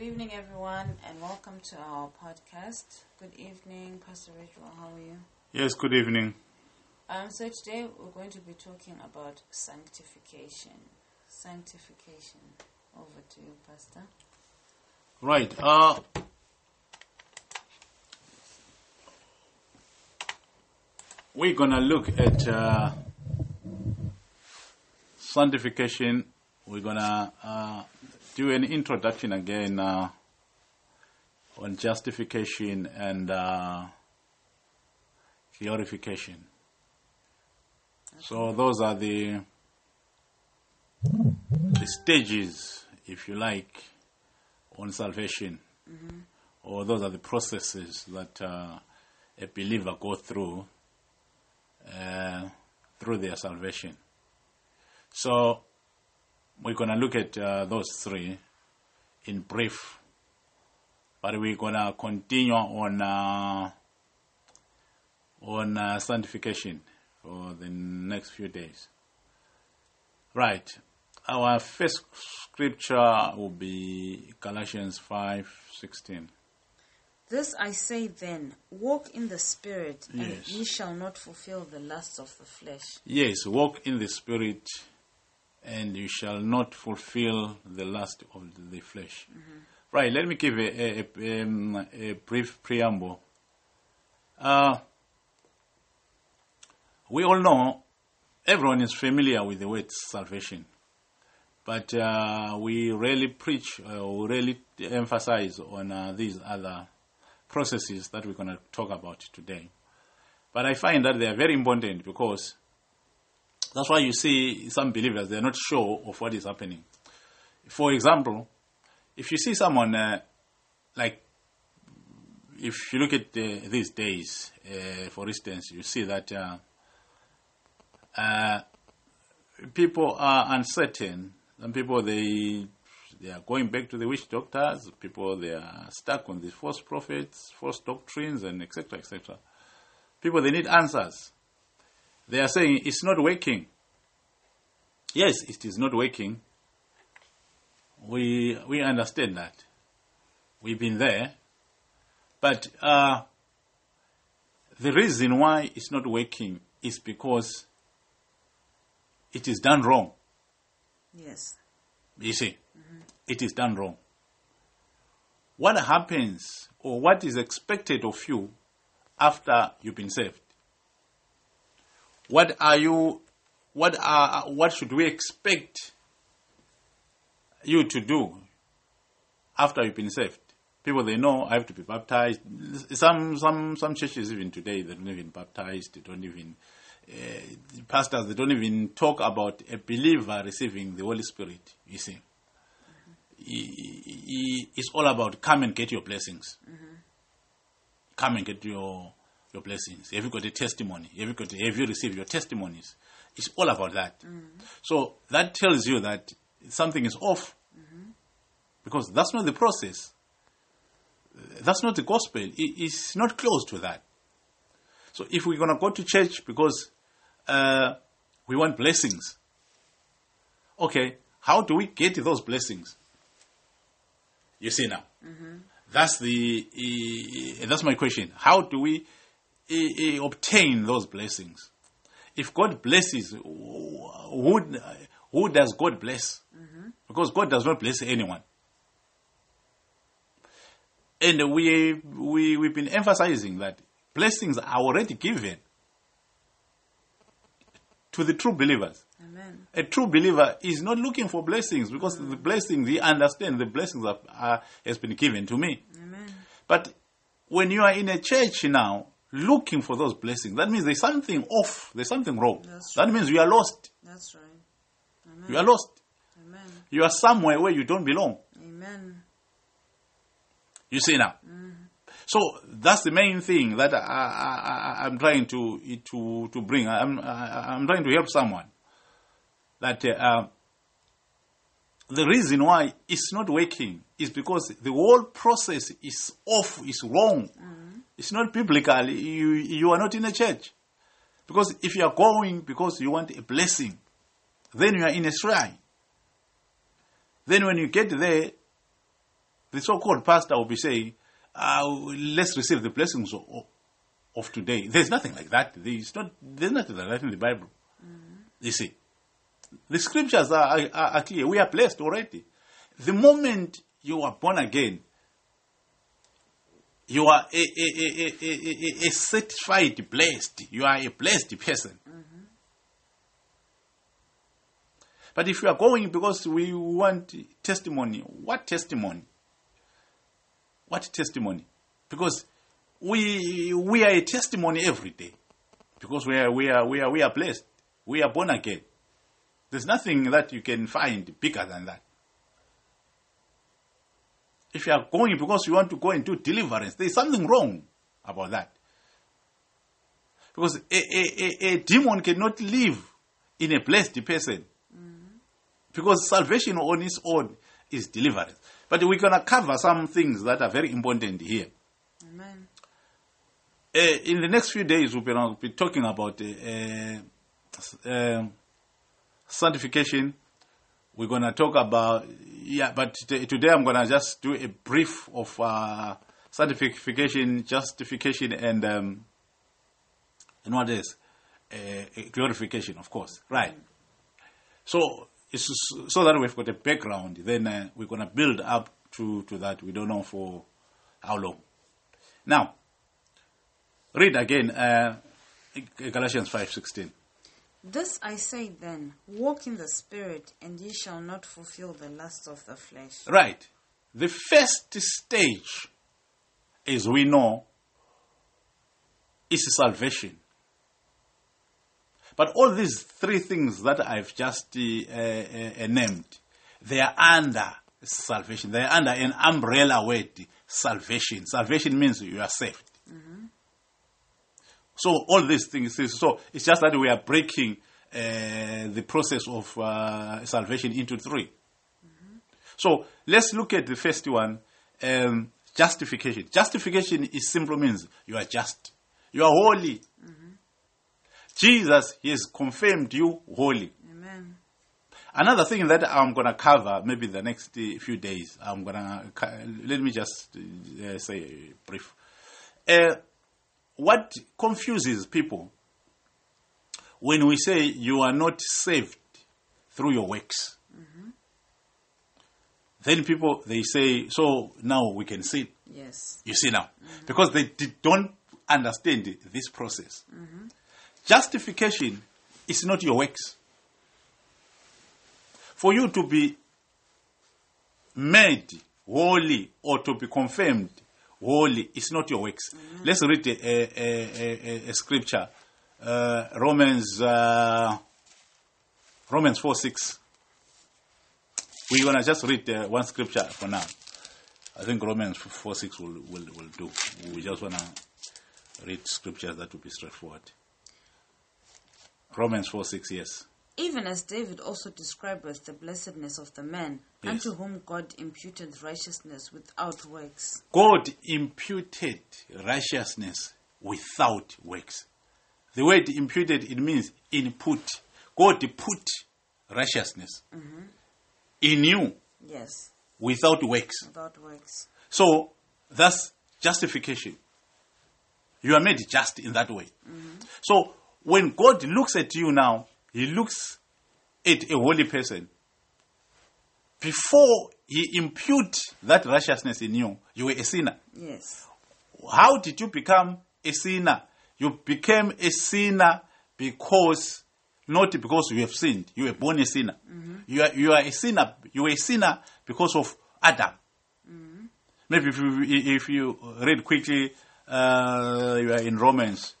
Good evening, everyone, and welcome to our podcast. Good evening, Pastor Rachel. How are you? Yes, good evening. Um, so today we're going to be talking about sanctification. Sanctification. Over to you, Pastor. Right. Uh, we're going to look at uh, sanctification. We're going to uh, do an introduction again uh, on justification and uh, glorification. So those are the the stages, if you like, on salvation, or those are the processes that uh, a believer go through uh, through their salvation. So we're going to look at uh, those three in brief, but we're going to continue on uh, on uh, sanctification for the next few days. Right. Our first scripture will be Galatians 5:16. This I say then walk in the Spirit, and Yes. ye shall not fulfill the lusts of the flesh. Yes, walk in the spirit and you shall not fulfill the lust of the flesh. Right, let me give a, a, a, um, a brief preamble. Uh, we all know, everyone is familiar with the word salvation, but uh, we rarely preach uh, or really emphasize on uh, these other processes that we're going to talk about today. But I find that they are very important because that's why you see some believers, they're not sure of what is happening. For example, if you see someone, uh, like, if you look at uh, these days, uh, for instance, you see that uh, uh, people are uncertain. Some people, they they are going back to the witch doctors. People, they are stuck on these false prophets, false doctrines, and etc., etc. People, they need answers. They are saying it's not working. Yes, it is not working. We we understand that. We've been there, but uh, the reason why it's not working is because it is done wrong. Yes. You see, it is done wrong. What happens or what is expected of you after you've been saved? What are you? What are? What should we expect you to do after you've been saved? People they know I have to be baptized. Some some some churches even today they don't even baptize. They don't even uh, pastors. They don't even talk about a believer receiving the Holy Spirit. You see, I- it's all about come and get your blessings. Come and get your your blessings. Have you got a testimony? Have you got? Have you received your testimonies? It's all about that. So that tells you that something is off, because that's not the process. That's not the gospel. It- it's not close to that. So if we're gonna go to church because uh, we want blessings, okay, how do we get those blessings? You see now, that's the uh, that's my question. How do we obtain those blessings? If God blesses, who who does God bless? Because God does not bless anyone. And we, we, we've been emphasizing that blessings are already given to the true believers. Amen. A true believer is not looking for blessings because the blessings, he understands the blessings are, are, has been given to me. Amen. But when you are in a church now, looking for those blessings, that means there's something off, there's something wrong. That's that means you are lost. That's right. You are lost. Amen. You are somewhere where you don't belong. Amen. You see now. Mm. So that's the main thing that I, I'm trying to to to bring. I'm I, I'm trying to help someone. That uh, um, the reason why it's not working is because the whole process is off, is wrong. Mm. It's not biblical. You you are not in a church. Because if you are going because you want a blessing, then you are in a shrine. Then when you get there, the so-called pastor will be saying, uh, let's receive the blessings of, of today. There's nothing like that. There's, not, there's nothing like that in the Bible. You see, the scriptures are, are, are clear. We are blessed already. The moment you are born again, you are a, a, a, a, a, a certified blessed. You are a blessed person. Mm-hmm. But if you are going because we want testimony, what testimony? What testimony? Because we we are a testimony every day. Because we are we are we are we are blessed. We are born again. There's nothing that you can find bigger than that. If you are going because you want to go and do deliverance, there's something wrong about that. Because a, a, a, a demon cannot live in a blessed person. Because salvation on its own is deliverance. But we're going to cover some things that are very important here. Amen. Uh, in the next few days, we'll be, be talking about uh, uh, sanctification. We're going to talk about, yeah, but today I'm going to just do a brief of uh, sanctification, justification, and um, and what is uh, glorification, of course, right? So it's so that we've got a background. Then uh, we're going to build up to to that. We don't know for how long. Now, read again uh, Galatians five sixteen. This I say then, walk in the Spirit, and ye shall not fulfill the lusts of the flesh. Right. The first stage, as we know, is salvation. But all these three things that I've just uh, uh, uh, named, they are under salvation. They are under an umbrella word, salvation. Salvation means you are saved. So all these things, so it's just that we are breaking uh, the process of uh, salvation into three. So let's look at the first one, um, justification. Justification is simply means you are just, you are holy. Jesus, He has confirmed you holy. Amen. Another thing that I'm going to cover maybe the next uh, few days, I'm going to, let me just uh, say brief. Uh, what confuses people when we say you are not saved through your works, mm-hmm. then people, they say, so now we can sin. Yes. You see now, mm-hmm. because they don't understand this process. Mm-hmm. Justification is not your works. For you to be made holy or to be confirmed holy It's not your works. Let's read a, a, a, a, scripture, uh, Romans uh, Romans four six. We're gonna just read uh, one scripture for now. I think Romans 4 6 will, will, will do. We just want to read scriptures that will be straightforward. Romans 4 6, yes. Even as David also described with the blessedness of the man Yes. unto whom God imputed righteousness without works. God imputed righteousness without works. The word imputed, it means input. God put righteousness mm-hmm. in you Yes, without works. without works. So that's justification. You are made just in that way. Mm-hmm. So when God looks at you now, He looks at a holy person. Before He impute that righteousness in you, you were a sinner. Yes. How did you become a sinner? You became a sinner because, not because you have sinned. You were born a sinner. You, are, you are a sinner. You were a sinner because of Adam. Maybe if you, if you read quickly, uh, you are in Romans.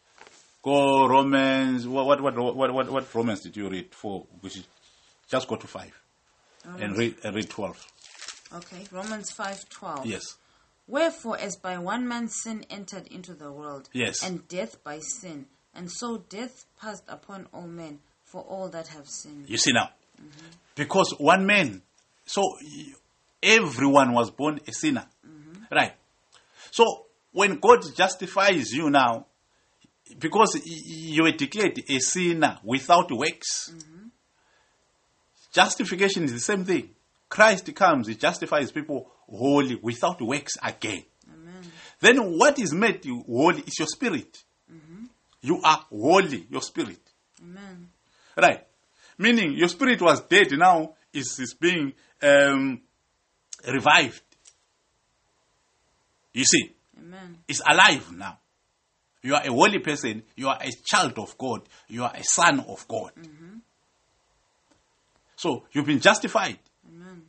Go Romans. What what what what what, what Romans did you read for? Which is, just go to five and read and read twelve. Okay, Romans 5:12. Yes. Wherefore, as by one man sin entered into the world, Yes. and death by sin, and so death passed upon all men, for all that have sinned. You see now, mm-hmm. because one man, so everyone was born a sinner, mm-hmm. right? So when God justifies you now, because you were declared a sinner without works, justification is the same thing. Christ comes, he justifies people wholly without works again. Amen. Then what is made you holy is your spirit. You are holy, your spirit. Amen. Right. Meaning your spirit was dead, now is, is being um, revived. You see, Amen. it's alive now. You are a holy person, you are a child of God, you are a son of God. So you've been justified. Amen.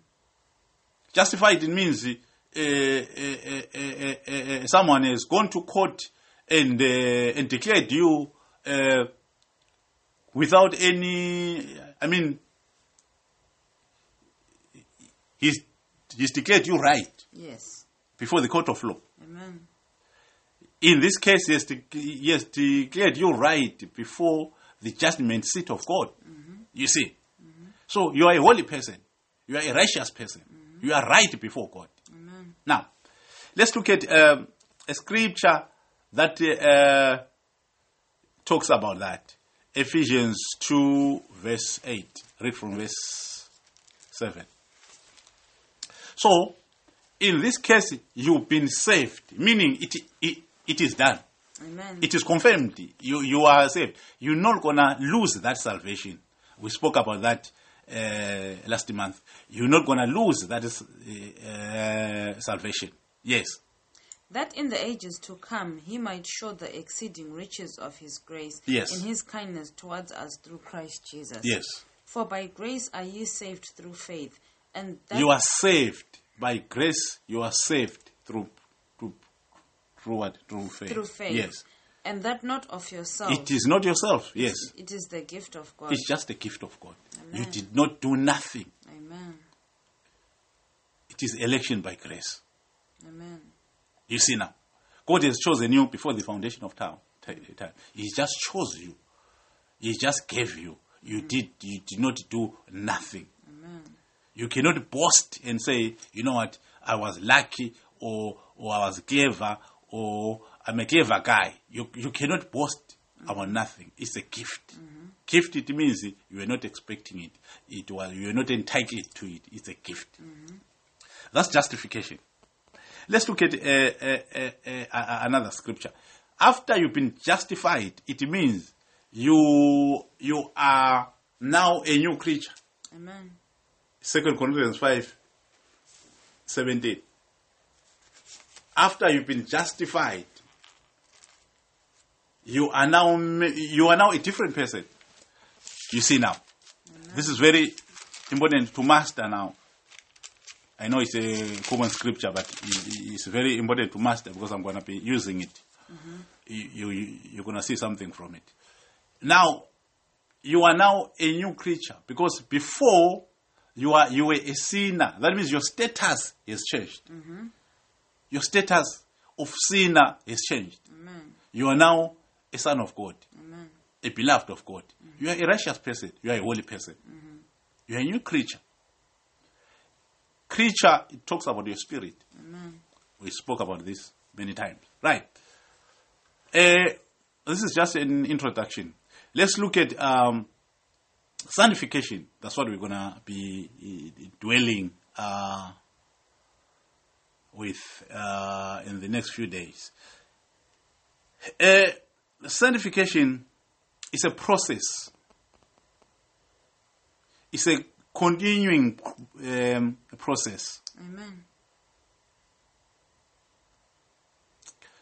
Justified it means uh, uh, uh, uh, uh, uh, someone has gone to court and uh, and declared you uh, without any. I mean, he's he's declared you right Yes. before the court of law. Amen. In this case, he has, de- declared you right before the judgment seat of God. You see, so you are a holy person, you are a righteous person, you are right before God. Amen. Now, let's look at um, a scripture that uh, talks about that. Ephesians 2, verse 8. Read from verse 7. So, in this case, you've been saved, meaning it, it, it is done. Amen. It is confirmed. You, you are saved. You're not going to lose that salvation. We spoke about that uh, last month. You're not going to lose that is, uh, salvation. Yes. that in the ages to come he might show the exceeding riches of his grace Yes. in his kindness towards us through Christ Jesus. Yes. For by grace are ye saved through faith, and that You are saved by grace. You are saved through through what? Through faith. through faith. Yes. And that not of yourself. It is not yourself. Yes. It is the gift of God. It's just the gift of God. You did not do nothing. Amen. It is election by grace. Amen. You see now, God has chosen you before the foundation of time. time. He just chose you. He just gave you. You mm. did. You did not do nothing. Amen. You cannot boast and say, you know what, I was lucky or or I was clever or I'm a clever guy. You you cannot boast about nothing. It's a gift. Gift it means you were not expecting it. It was you were not entitled to it. It's a gift. That's justification. Let's look at uh, uh, uh, uh, another scripture. After you've been justified, it means you you are now a new creature. Amen. Second Corinthians 5 17. After you've been justified, you are now you are now a different person. You see now. Mm-hmm. This is very important to master now. I know it's a common scripture, but it's very important to master because I'm going to be using it. Mm-hmm. You, you, you're going to see something from it. Now, you are now a new creature because before you are you were a sinner. That means your status has changed. Mm-hmm. Your status of sinner has changed. Amen. You are now a son of God, Amen. a beloved of God. You are a righteous person. You are a holy person. You are a new creature. Creature, it talks about your spirit. Amen. We spoke about this many times. Right. Uh, this is just an introduction. Let's look at um, sanctification. That's what we're going to be uh, dwelling uh, with uh, in the next few days. Uh, sanctification is a process. It's a continuing um, process. Amen.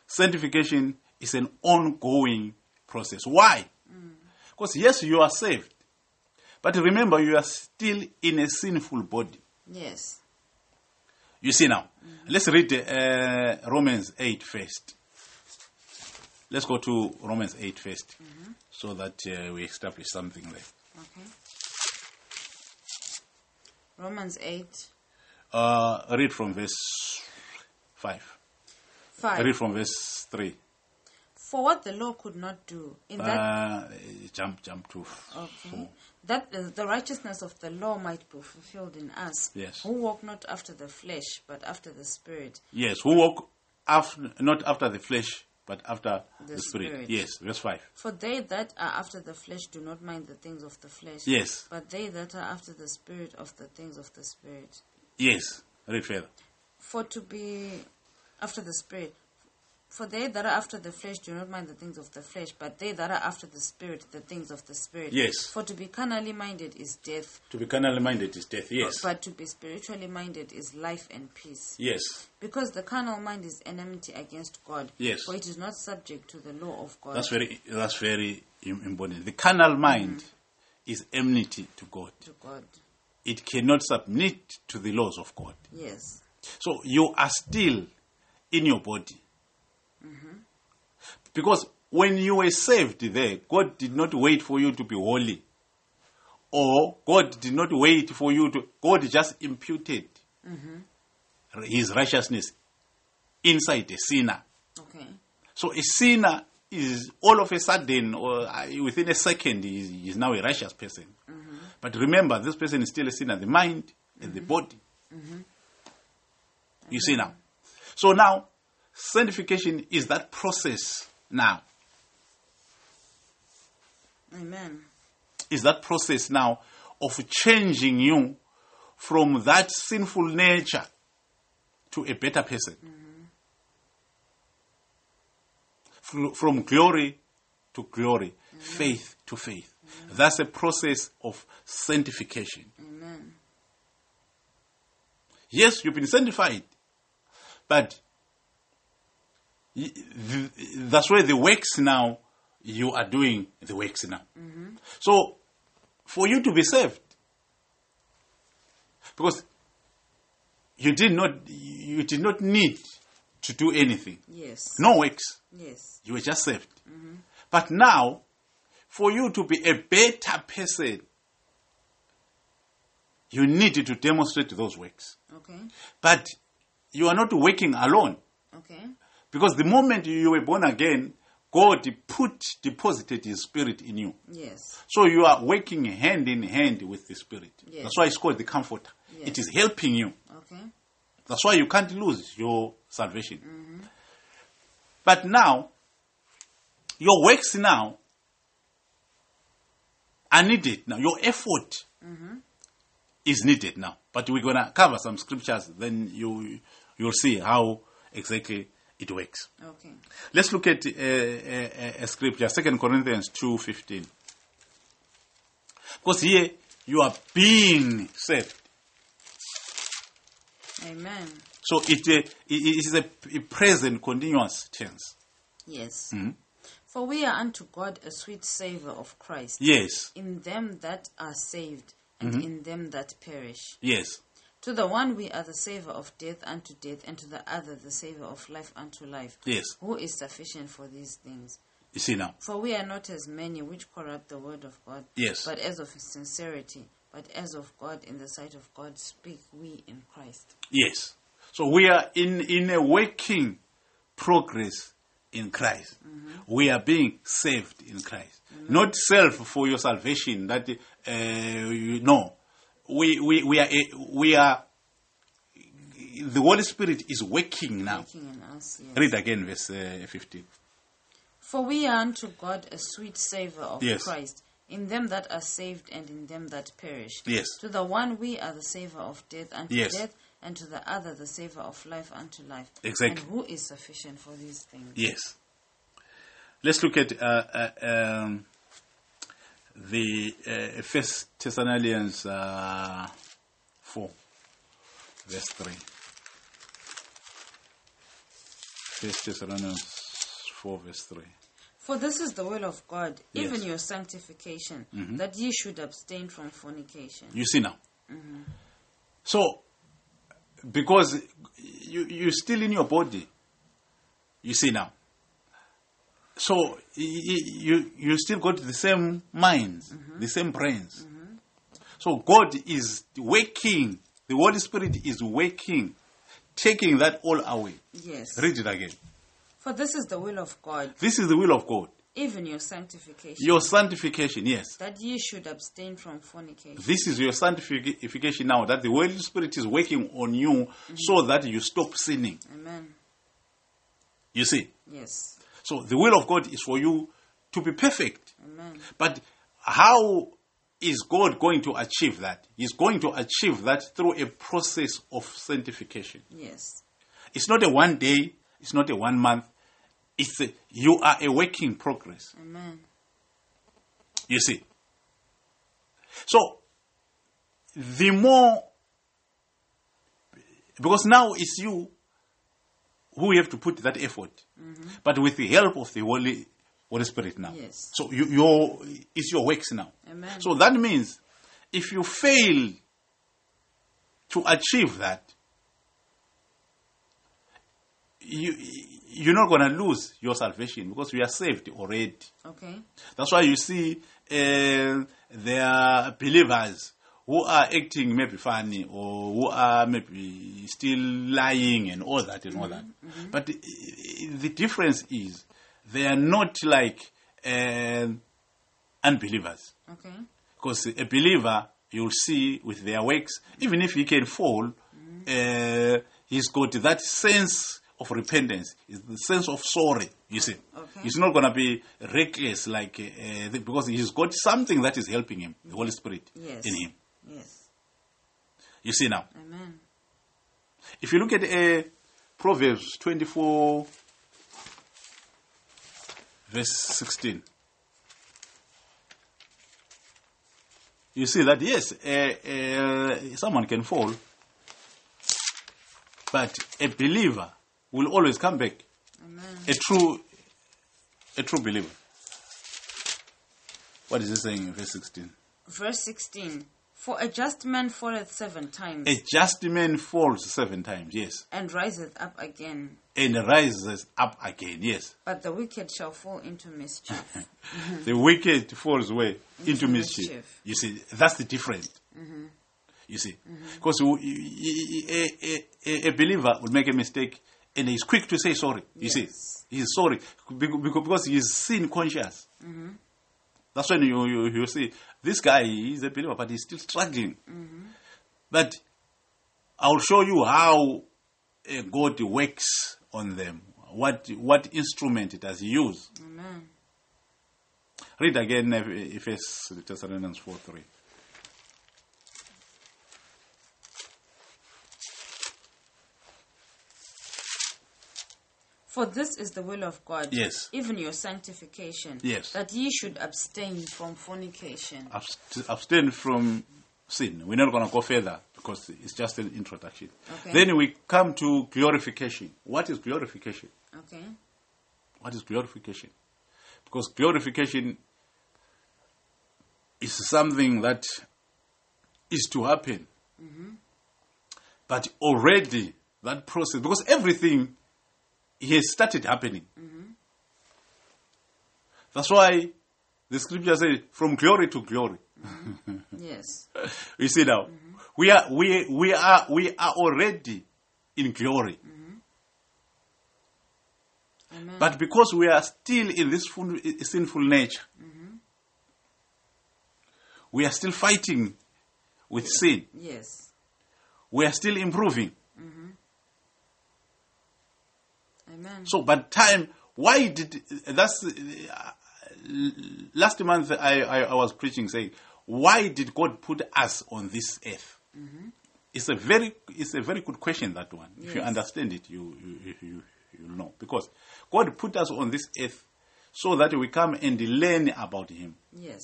sanctification is an ongoing process. Why? Because yes, you are saved, but remember you are still in a sinful body. Yes. You see now. Let's read uh, Romans 8 first. Let's go to Romans 8 first, so that uh, we establish something there. Okay. Romans 8, Uh, read from verse 5. 5. Read from verse 3. For what the law could not do, in that Uh, jump, jump to Okay. 4. That the, the righteousness of the law might be fulfilled in us, Yes. who walk not after the flesh, but after the Spirit. Yes, who walk after, not after the flesh, but after the, The spirit. spirit. Yes, verse 5. For they that are after the flesh do not mind the things of the flesh, Yes. but they that are after the Spirit of the things of the Spirit. Yes. Read further. For to be after the Spirit. For they that are after the flesh do not mind the things of the flesh, but they that are after the Spirit, the things of the Spirit. Yes. For to be carnally minded is death, To be carnally minded is death. Yes. but to be spiritually minded is life and peace. Yes. Because the carnal mind is enmity against God. Yes. For it is not subject to the law of God. That's very that's very important. The carnal mind mm-hmm. is enmity to God. to God. It cannot submit to the laws of God. Yes. So you are still in your body. Because when you were saved there, God did not wait for you to be holy. Or God did not wait for you to, God just imputed mm-hmm. his righteousness inside a sinner. Okay. So a sinner is all of a sudden, or within a second, is, is now a righteous person. Mm-hmm. But remember, this person is still a sinner, the mind and the mm-hmm. body. You see now. So now, sanctification is that process now. Amen. Is that process now of changing you from that sinful nature to a better person. Mm-hmm. Fr- From glory to glory, mm-hmm. faith to faith. Mm-hmm. That's a process of sanctification. Amen. Yes, you've been sanctified, but that's where the works now, you are doing the works now. Mm-hmm. So, for you to be saved, because you did not, you did not need to do anything, Yes. no works. Yes. You were just saved. Mm-hmm. But now, for you to be a better person, you need to demonstrate those works. Okay. But you are not working alone. Okay. Because the moment you were born again, God put, deposited His Spirit in you. Yes. So you are working hand in hand with the Spirit. Yes. That's why it's called the Comforter. Yes. It is helping you. Okay. That's why you can't lose your salvation. Mm-hmm. But now, your works now are needed now. Your effort mm-hmm. is needed now. But we're gonna cover some scriptures, then you you'll see how exactly it works. Okay. Let's look at uh, a, a, a scripture, Second Corinthians two fifteen. Because here you are being saved. Amen. So it, uh, it it is a, a present continuous tense. Yes. Mm-hmm. For we are unto God a sweet savour of Christ Yes, in them that are saved and Mm-hmm. in them that perish. yes, To the one we are the savour of death unto death, and to the other the savour of life unto life. yes. Who is sufficient for these things? You see now. For we are not as many which corrupt the word of God, Yes. but as of sincerity, but as of God in the sight of God speak we in Christ. Yes. So we are in, in a working progress in Christ. We are being saved in Christ. Not self for your salvation. That uh, you know, we we we are we are. The Holy Spirit is working now. Working in us, yes. Read again, verse uh, fifteen. For we are unto God a sweet savour of Yes. Christ, in them that are saved and in them that perish. Yes. To the one we are the savour of death unto Yes. death, and to the other the savour of life unto life. Exactly. And who is sufficient for these things? Yes. Let's look at uh, uh, um, the uh, First Thessalonians uh, four, verse three. First Thessalonians four, verse three. For this is the will of God, Yes. even your sanctification, that ye should abstain from fornication. You see now. So, because you you're still in your body, you see now. So y- y- you you still got the same minds, mm-hmm. the same brains. So God is working. The Holy Spirit is working, taking that all away. Yes. Read it again. For this is the will of God, This is the will of God. even your sanctification, Your sanctification, yes. that ye should abstain from fornication. This is your sanctification now that the Holy Spirit is working on you mm-hmm. so that you stop sinning. Amen. You see? Yes. So the will of God is for you to be perfect. Amen. But how is God going to achieve that? He's going to achieve that through a process of sanctification. Yes. It's not a one day, it's not a one month. It's a, you are a work in progress. Amen. You see. So, the more, because now it's you who have to put that effort, but with the help of the Holy, Holy Spirit now. Yes. So you, your, it's your works now. Amen. So that means if you fail to achieve that, you, you're not going to lose your salvation because you are saved already. Okay. That's why you see uh, there are believers who are acting maybe funny or who are maybe still lying and all that and all that. But the, the difference is they are not like uh, unbelievers. Okay. Because a believer, you'll see with their works, even if he can fall, uh, he's got that sense of repentance, is the sense of sorry. You see, Okay. he's not going to be reckless like uh, because he's got something that is helping him, the Holy Spirit Yes. in him. Yes. You see now, Amen. if you look at uh, Proverbs twenty-four, verse sixteen. You see that yes, uh, uh, someone can fall, but a believer will always come back. Amen. A true, a true believer. What is he saying in verse sixteen? Verse 16. For a just man falleth seven times A just man falls seven times, yes, and riseth up again, and rises up again, yes. but the wicked shall fall into mischief. The wicked falls away into, Into mischief. mischief. You see, that's the difference. Mm-hmm. You see, mm-hmm. because a, a, a, a believer will make a mistake and he's quick to say sorry. You see, he's sorry bec- bec- because he's sin conscious. Mm-hmm. That's when you, you, you see this guy is a believer, but he's still struggling. But I'll show you how God works on them. What what instrument does He use? Amen. Read again uh, Ephesians Thessalonians 4 3. For this is the will of God, Yes. even your sanctification, Yes. that ye should abstain from fornication. Abst- abstain from sin. We're not going to go further because it's just an introduction. Okay. Then we come to glorification. What is glorification? Okay? What is glorification? Because glorification is something that is to happen. Mm-hmm. But already that process, because everything has started happening. Mm-hmm. That's why the scripture says, from glory to glory. Mm-hmm. Yes. You see now, mm-hmm. we are we we are we are already in glory, Amen. but because we are still in this sinful nature, we are still fighting with sin. yes. We are still improving. Amen. So, but time. Why did that's uh, last month I, I I was preaching saying why did God put us on this earth? It's a very it's a very good question that one. If you understand it, you you you you know because God put us on this earth so that we come and learn about Him. Yes.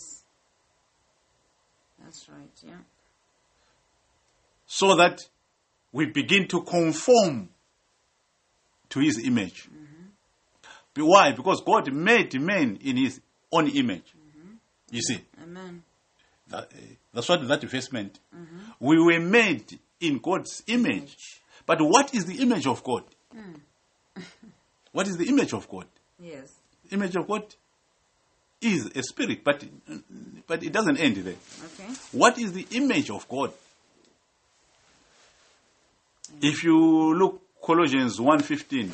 That's right, yeah. so that we begin to conform to his image. Be- Why? Because God made man in his own image. You see, Amen. that, uh, that's what that verse meant. We were made in God's image. Image. But what is the image of God? what is the image of God? Yes. Image of God is a spirit, but but it doesn't end there. Okay. What is the image of God? If you look Colossians 1.15,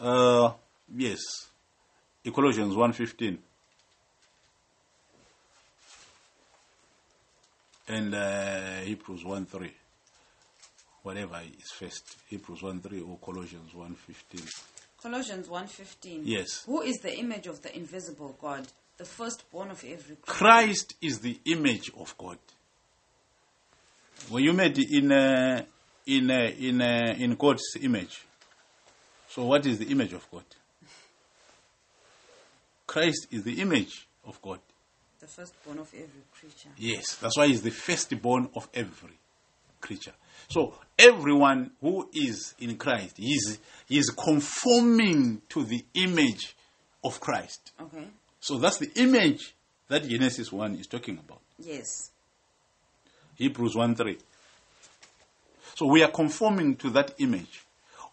uh, yes, Colossians 1.15, and uh, Hebrews 1.3, whatever is first, Hebrews 1.3 or Colossians 1.15. Colossians 1.15. Yes. Who is the image of the invisible God, The firstborn of every creature. Christ is the image of God. When you made in uh, in uh, in uh, in God's image, so what is the image of God? Christ is the image of God. The firstborn of every creature. Yes, that's why he's the firstborn of every creature. So everyone who is in Christ, is, is conforming to the image of Christ. Okay. So that's the image that Genesis 1 is talking about. Yes. Hebrews 1 3. So we are conforming to that image.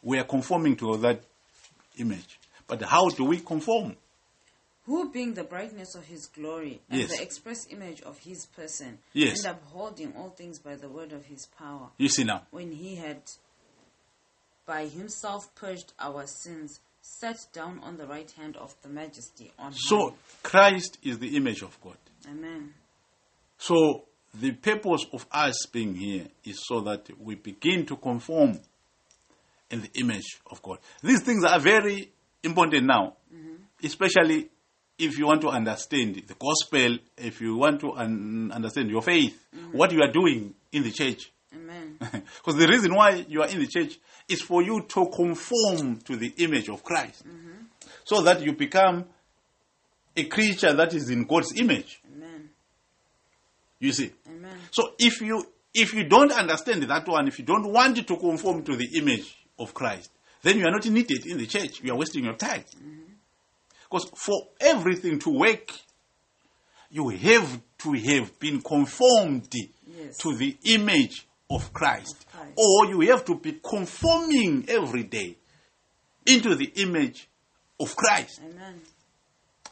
We are conforming to that image. But how do we conform? Who being the brightness of his glory and Yes. the express image of his person, Yes. and upholding all things by the word of his power, You see now. when he had by himself purged our sins, sat down on the right hand of the majesty on So high. Christ is the image of God. Amen. So the purpose of us being here is so that we begin to conform in the image of God. These things are very important now, mm-hmm. especially if you want to understand the gospel, if you want to un- understand your faith, mm-hmm. what you are doing in the church. Amen. Because the reason why you are in the church is for you to conform to the image of Christ. Mm-hmm. So that you become a creature that is in God's image. You see? Amen. So if you if you don't understand that one, if you don't want to conform to the image of Christ, then you are not needed in the church. You are wasting your time. Mm-hmm. Because for everything to work, you have to have been conformed Yes. to the image of Christ. Of Christ. Or you have to be conforming every day into the image of Christ. Amen.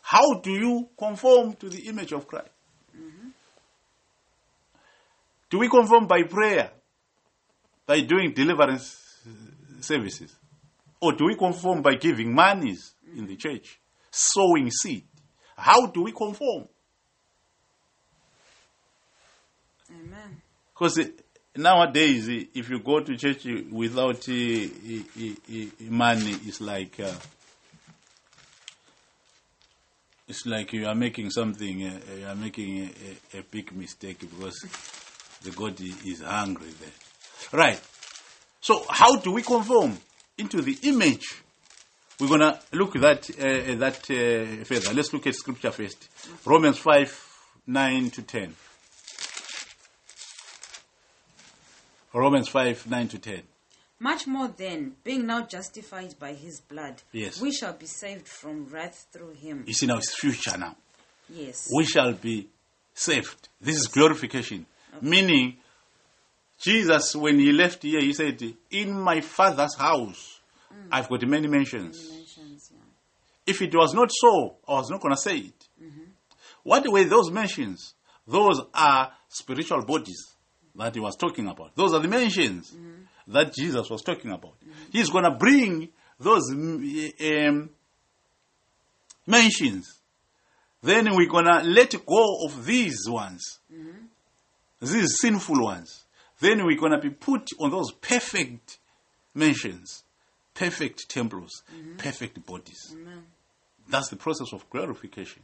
How do you conform to the image of Christ? Do we conform by prayer? By doing deliverance services? Or do we conform by giving monies in the church? Sowing seed? How do we conform? Amen. Because nowadays, if you go to church without eh, eh, eh, money, it's like uh, it's like you are making something. Uh, you are making a, a, a big mistake because the God is hungry there. Right. So, how do we conform into the image? We're gonna look at that uh, that uh, further. Let's look at scripture first. Romans five nine to ten. Romans 5 9 to 10. Much more then, being now justified by his blood, Yes. we shall be saved from wrath through him. You see now it's future now. Yes. We shall be saved. This is glorification. Meaning, Jesus, when he left here, he said, In my father's house, I've got many mansions. Mentions, yeah. If it was not so, I was not going to say it. What were those mentions? Those are spiritual bodies that he was talking about. Those are the mentions that Jesus was talking about. He's going to bring those mm, um, mentions. Then we're going to let go of these ones, these sinful ones. Then we're going to be put on those perfect mansions, perfect temples, perfect bodies. Amen. That's the process of glorification.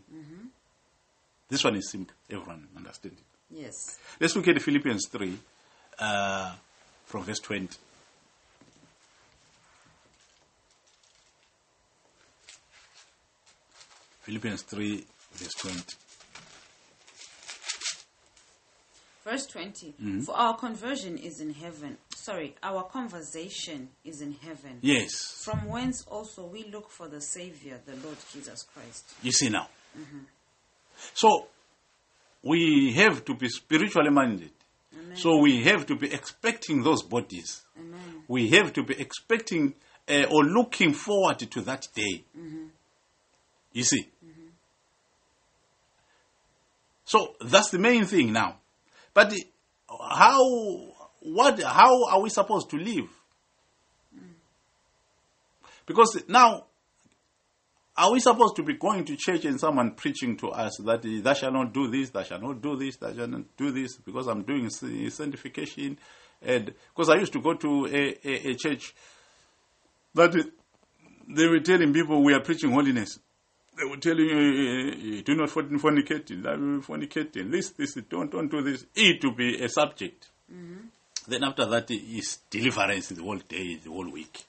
This one is simple. Everyone understand it. Yes. Let's look at Philippians 3 uh, from verse 20. Philippians 3, verse 20. Verse 20. Mm-hmm. For our conversion is in heaven. Sorry, our conversation is in heaven. Yes. From whence also we look for the Savior, the Lord Jesus Christ. You see now. So, we have to be spiritually minded. Amen. So, we have to be expecting those bodies. Amen. we have to be expecting uh, or looking forward to that day. You see? So that's the main thing now. But how, what, how are we supposed to live? Because now, are we supposed to be going to church and someone preaching to us that thou shalt not do this, thou shalt not do this, thou shalt not do this, because I'm doing sanctification? And because I used to go to a, a, a church that they were telling people we are preaching holiness. They will tell you, uh, do not forn- fornicate, fornicate, and this, this, don't, don't do this. It to be a subject. Then after that is deliverance the whole day, the whole week.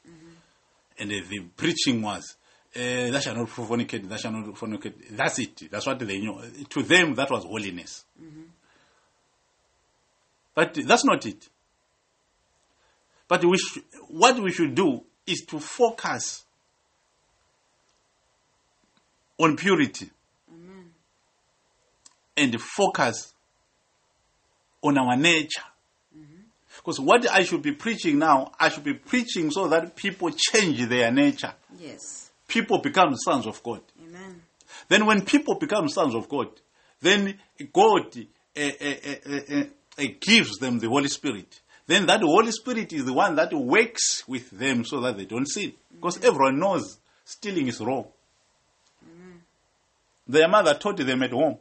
And uh, the preaching was, uh, thou shalt not fornicate, thou shalt not fornicate. That's it. That's what they knew. To them, that was holiness. But that's not it. But we sh- what we should do is to focus on purity and focus on our nature. Because what I should be preaching now, I should be preaching so that people change their nature. Yes. People become sons of God. Amen. Then when people become sons of God, then God uh, uh, uh, uh, uh, gives them the Holy Spirit. Then that Holy Spirit is the one that works with them so that they don't sin. Because everyone knows stealing is wrong. Their mother taught them at home.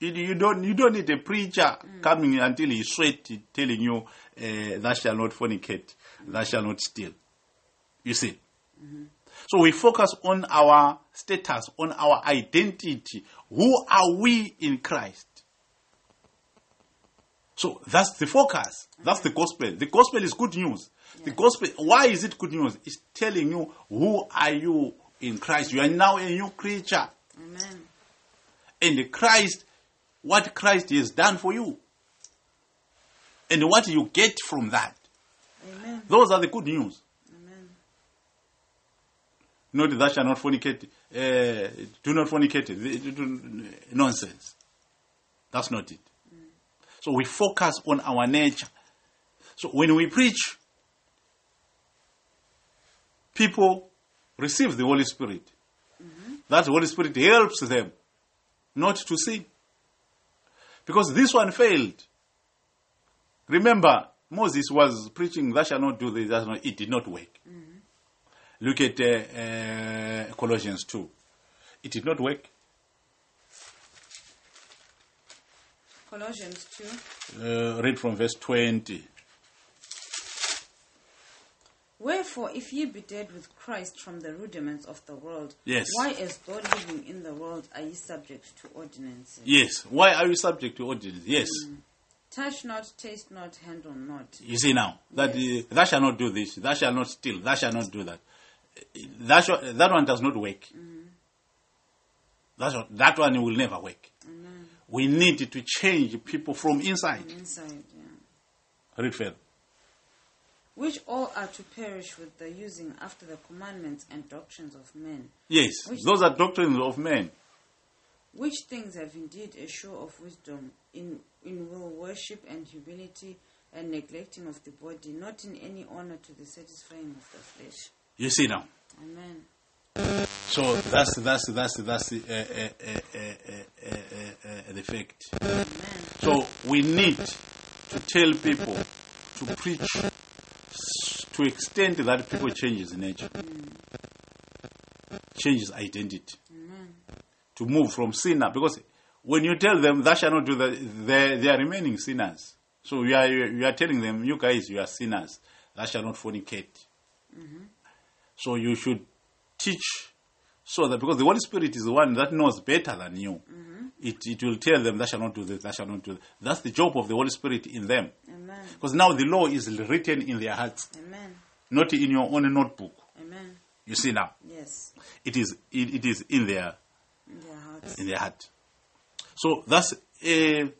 You, don't you don't need a preacher coming until he's sweat telling you uh, thou shalt not fornicate, thou shalt not steal. You see. So we focus on our status, on our identity. Who are we in Christ? So that's the focus. That's the gospel. The gospel is good news. The gospel, why is it good news? It's telling you who are you in Christ. You are now a new creature. Amen. And Christ, what Christ has done for you. And what you get from that. Amen. Those are the good news. Amen. Not that shall not fornicate. Uh, do not fornicate. They- they do- Nonsense. That's not it. So we focus on our nature. So when we preach, people receive the Holy Spirit. That Holy Spirit helps them not to sin. Because this one failed. Remember, Moses was preaching, thou shalt not do this, shalt not, it did not work. Look at uh, uh, Colossians 2. It did not work. Colossians 2. Uh, read from verse 20. Wherefore, if ye be dead with Christ from the rudiments of the world, Yes. why, as though living in the world, are ye subject to ordinances? Yes. Why are you subject to ordinances? Yes. Touch not, taste not, handle not. You see now that uh, thou shalt not do this, that shall not steal, that shall not do that. That, sh- that one does not work. That's what, that one will never work. Amen. We need to change people from inside. Inside, yeah. Read further. Which all are to perish with the using after the commandments and doctrines of men. Yes, Which- those are doctrines of men. Which things have indeed a show of wisdom in, in will worship and humility and neglecting of the body, not in any honor to the satisfying of the flesh. You see now. Amen. So that's that's that's that's uh, uh, uh, uh, the fact. Amen. So we need to tell people to preach to extent that people mm. changes nature, changes identity, to move from sinner. Because when you tell them that shall not do that, they, they are remaining sinners. So you are you are telling them, you guys, you are sinners. That shall not fornicate. Mm-hmm. So you should teach so that because the Holy Spirit is the one that knows better than you. Mm-hmm. It, it will tell them that shall not do this, that shall not do that. That's the job of the Holy Spirit in them. Because now the law is written in their hearts, Amen. not in your own notebook. Amen. You see now, Yes. it is it, it is in their In their hearts. in their heart. So that's a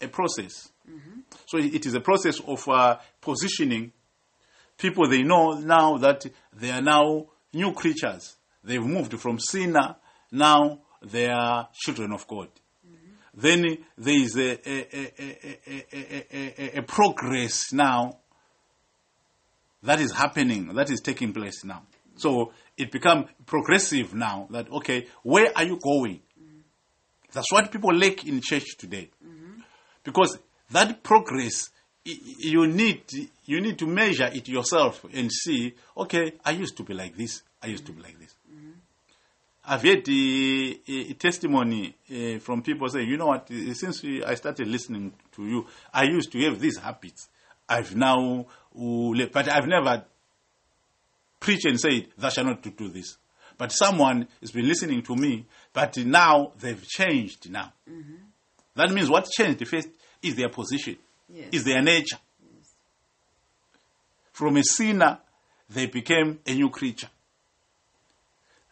a process. So it is a process of uh, positioning people. They know now that they are now new creatures. They've moved from sinner. Now they are children of God. Then there is a, a, a, a, progress now that is happening, that is taking place now. So it become progressive now that, okay, where are you going? That's what people lack in church today. Because that progress, you need, you need to measure it yourself and see, okay, I used to be like this, I used to be like this. I've heard the uh, testimony uh, from people saying, you know what, uh, since we, I started listening to you, I used to have these habits. I've now, uh, but I've never preached and said, thou shalt not do this. But someone has been listening to me, but now they've changed now. That means what changed first is their position, Yes. is their nature. From a sinner, they became a new creature.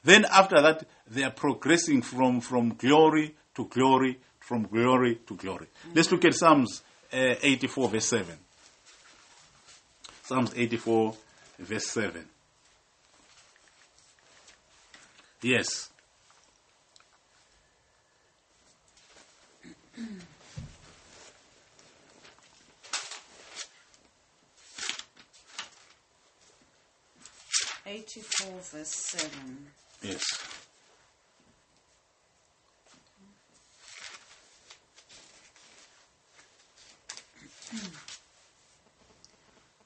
Then after that, they are progressing from, from glory to glory, from glory to glory. Let's look at Psalms uh, 84, verse 7. Psalms 84, verse 7. Yes. Eighty-four, verse seven. Yes.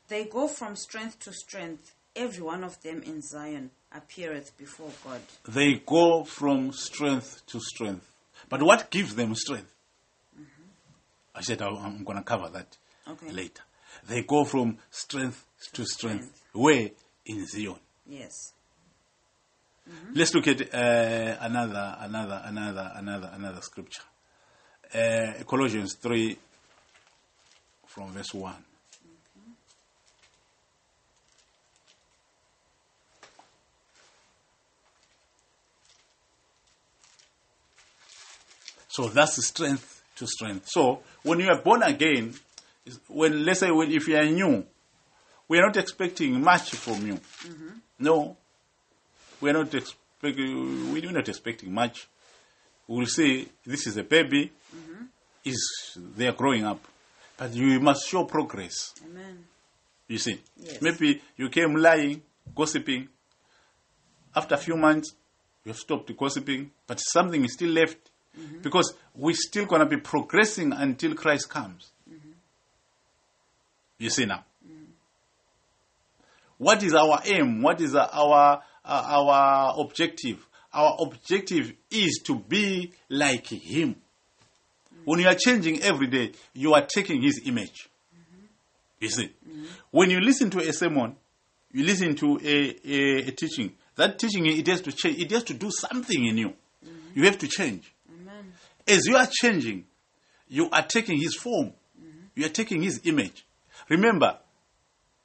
They go from strength to strength. Every one of them in Zion appeareth before God. They go from strength to strength. But what gives them strength? Mm-hmm. I said I'm going to cover that Okay. later. They go from strength to strength. strength. Where? In Zion. Yes. Let's look at uh, another, another, another, another, another scripture. Uh, Colossians 3 from verse 1. So that's strength to strength. So when you are born again, when let's say when, if you are new, we are not expecting much from you. No, we are not expecting. We are not expecting much. We will say this is a baby. Mm-hmm. Is they are growing up, but you must show progress. Amen. You see, Yes. maybe you came lying, gossiping. After a few months, you have stopped gossiping, but something is still left mm-hmm. because we're still going to be progressing until Christ comes. Mm-hmm. You see now. What is our aim? What is our uh, our objective? Our objective is to be like Him. When you are changing every day, you are taking His image. You see, when you listen to a sermon, you listen to a, a, a teaching. That teaching it has to change. It has to do something in you. You have to change. Amen. As you are changing, you are taking His form. You are taking His image. Remember,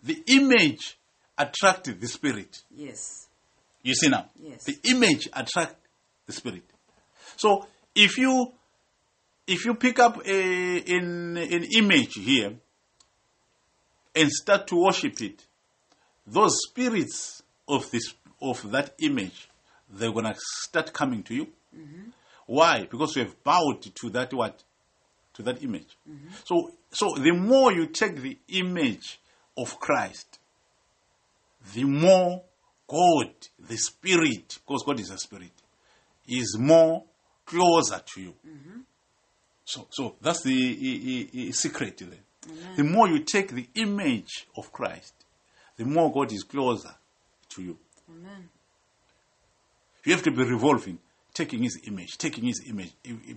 the image attracted the spirit. Yes. You see now, Yes. the image attracts the spirit. So if you if you pick up a, an, an image here and start to worship it, those spirits of this of that image, they're gonna start coming to you. Mm-hmm. Why? Because you have bowed to that what? To that image. Mm-hmm. So so the more you take the image of Christ, the more God, the Spirit, because God is a Spirit, is more closer to you. Mm-hmm. So, so that's the i- i- i- secret there. The more you take the image of Christ, the more God is closer to you. Amen. You have to be revolving, taking His image, taking His image,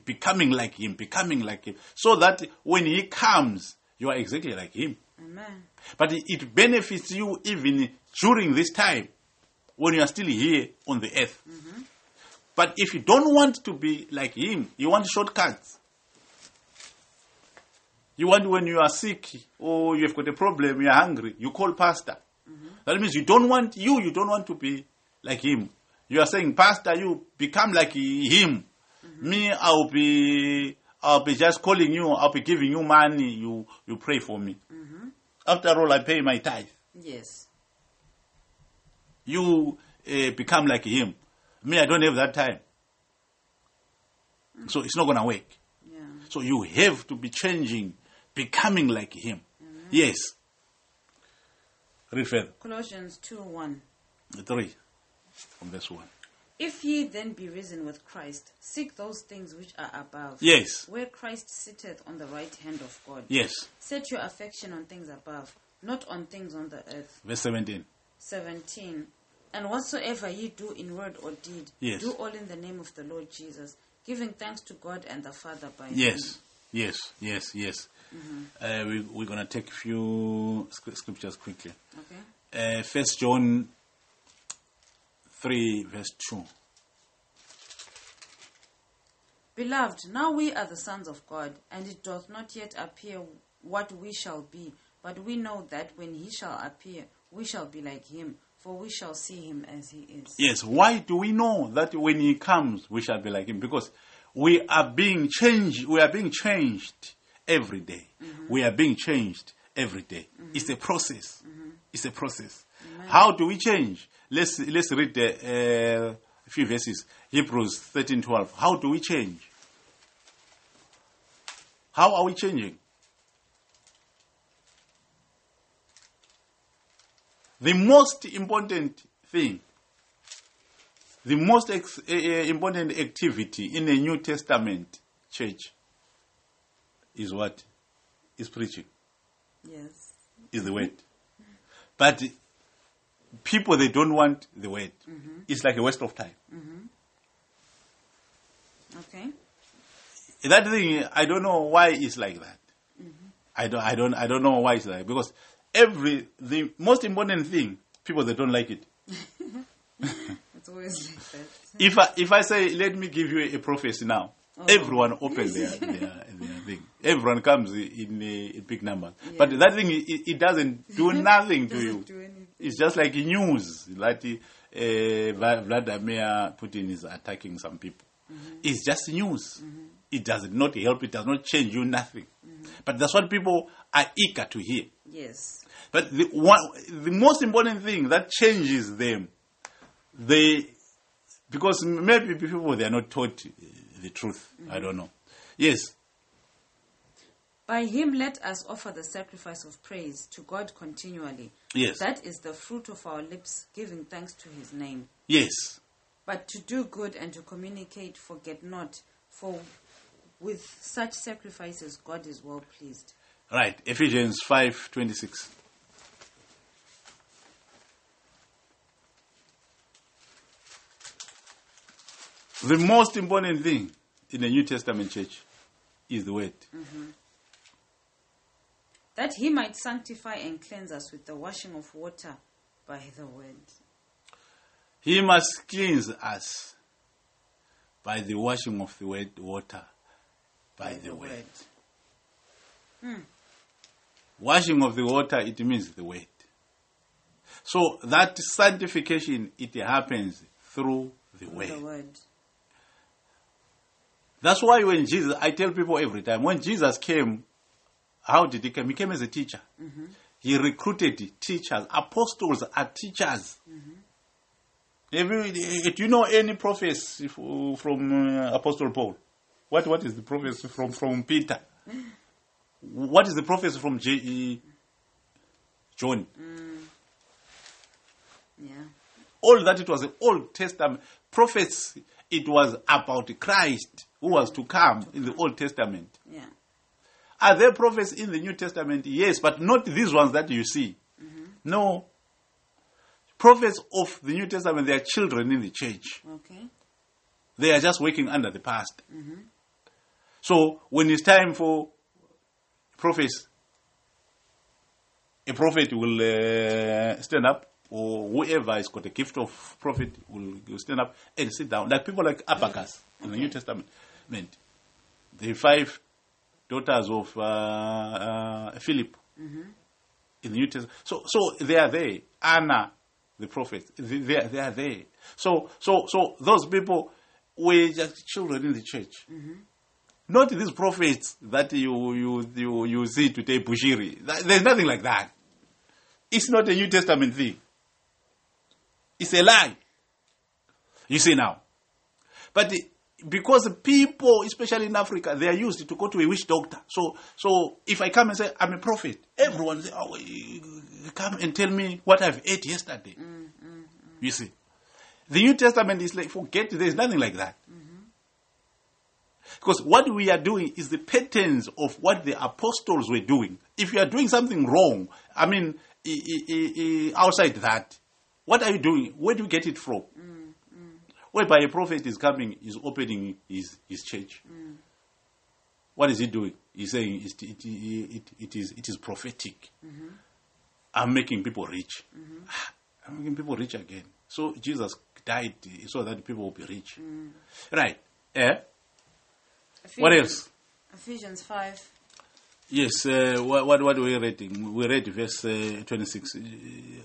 becoming like Him, becoming like Him, so that when He comes, you are exactly like Him. Amen. But it benefits you even during this time when you are still here on the earth. Mm-hmm. But if you don't want to be like him, you want shortcuts. You want when you are sick or you have got a problem, you are hungry, you call pastor. Mm-hmm. That means you don't want you, you don't want to be like him. You are saying, Pastor, you become like him. Mm-hmm. Me, I'll be I'll be just calling you, I'll be giving you money, you you pray for me. After all, I pay my tithe. Yes. You uh, become like him. Me, I don't have that time. So it's not going to work. Yeah. So you have to be changing, becoming like him. Yes. Read further. Colossians 2 1. 3 from verse 1. If ye then be risen with Christ, seek those things which are above, Yes. where Christ sitteth on the right hand of God. Yes. Set your affection on things above, not on things on the earth. Verse 17. 17. And whatsoever ye do in word or deed, Yes. do all in the name of the Lord Jesus, giving thanks to God and the Father by Yes. Yes. Yes. Yes. Uh, we, we're going to take a few scriptures quickly. Okay? Uh, First John 3, verse 2. Beloved, now we are the sons of God, and it doth not yet appear what we shall be, but we know that when he shall appear, we shall be like him, for we shall see him as he is. Yes, why do we know that when he comes we shall be like him? Because we are being changed, we are being changed every day. Mm-hmm. We are being changed every day. Mm-hmm. It's a process. Mm-hmm. It's a process. How do we change? Let's let's read the, uh, a few verses. Hebrews 13:12. How do we change? How are we changing? The most important thing, the most ex- uh, uh, important activity in a New Testament church is what? Is preaching, Yes. is the word. But people, they don't want the word. It's like a waste of time. Okay. That thing, I don't know why it's like that. I don't, I don't, I don't know why it's like because every the most important thing, people they don't like it. It's always like that. If I if I say let me give you a prophecy now, oh. everyone open their, their their thing. Everyone comes in, a, in big numbers, but that thing it, it doesn't do nothing to you. Doesn't do. It's just like news like uh, Vladimir Putin is attacking some people. Mm-hmm. It's just news. Mm-hmm. It does not help. It does not change you nothing. Mm-hmm. But that's what people are eager to hear. Yes. But the one, the most important thing that changes them, they, because maybe people they are not taught uh, the truth. I don't know. Yes, By him let us offer the sacrifice of praise to God continually. yes, That is the fruit of our lips, giving thanks to his name. yes. But to do good and to communicate, forget not, for with such sacrifices God is well pleased. Right. Ephesians five twenty six. The most important thing in the New Testament church is the word. Mm-hmm. That he might sanctify and cleanse us with the washing of water by the word. He must cleanse us by the washing of the word water by, the, the word. word. Hmm. Washing of the water it means the word. So that sanctification it happens through the Through word. The word. That's why when Jesus, I tell people every time, when Jesus came, how did he come? He came as a teacher. Mm-hmm. He recruited teachers. Apostles are teachers. Mm-hmm. Every, eh, do you know any prophecy f- from uh, Apostle Paul? What what is the prophecy from from Peter? What is the prophecy from J, E, John? Mm. Yeah. all that it was the Old Testament prophets. It was about Christ who was to come in the Old Testament. Yeah. Are there prophets in the New Testament? Yes, but not these ones that you see. Mm-hmm. No. Prophets of the New Testament, they are children in the church. Okay. They are just working under the past. Mm-hmm. So when it's time for prophets, a prophet will uh, stand up, or whoever has got a gift of prophet will, will stand up and sit down. Like people like Agabus in the New Testament. meant The five daughters of uh, uh, Philip in the New Testament. So, so they are there. Anna, the prophet, they, they, are, they are there. So, so, so those people were just children in the church. Not these prophets that you, you, you, you see today, Bushiri. There's nothing like that. It's not a New Testament thing. It's a lie. You see now. But because people, especially in Africa, they are used to go to a witch doctor. So, so if I come and say I'm a prophet, everyone say, "Oh, come and tell me what I've ate yesterday." Mm, mm, mm. You see, the New Testament is like forget. There's nothing like that. Because what we are doing is the patterns of what the apostles were doing. If you are doing something wrong, I mean, outside that, what are you doing? Where do you get it from? Mm, mm. Whereby a prophet is coming, is opening his, his church. Mm. What is he doing? He's saying it, it, it, it, is, it is prophetic. Mm-hmm. I'm making people rich. Mm-hmm. Ah, I'm making people rich again. So Jesus died so that people will be rich. Right. Eh? What else? Ephesians 5. Yes, uh, what, what, what were we reading? We read verse uh, 26. Uh,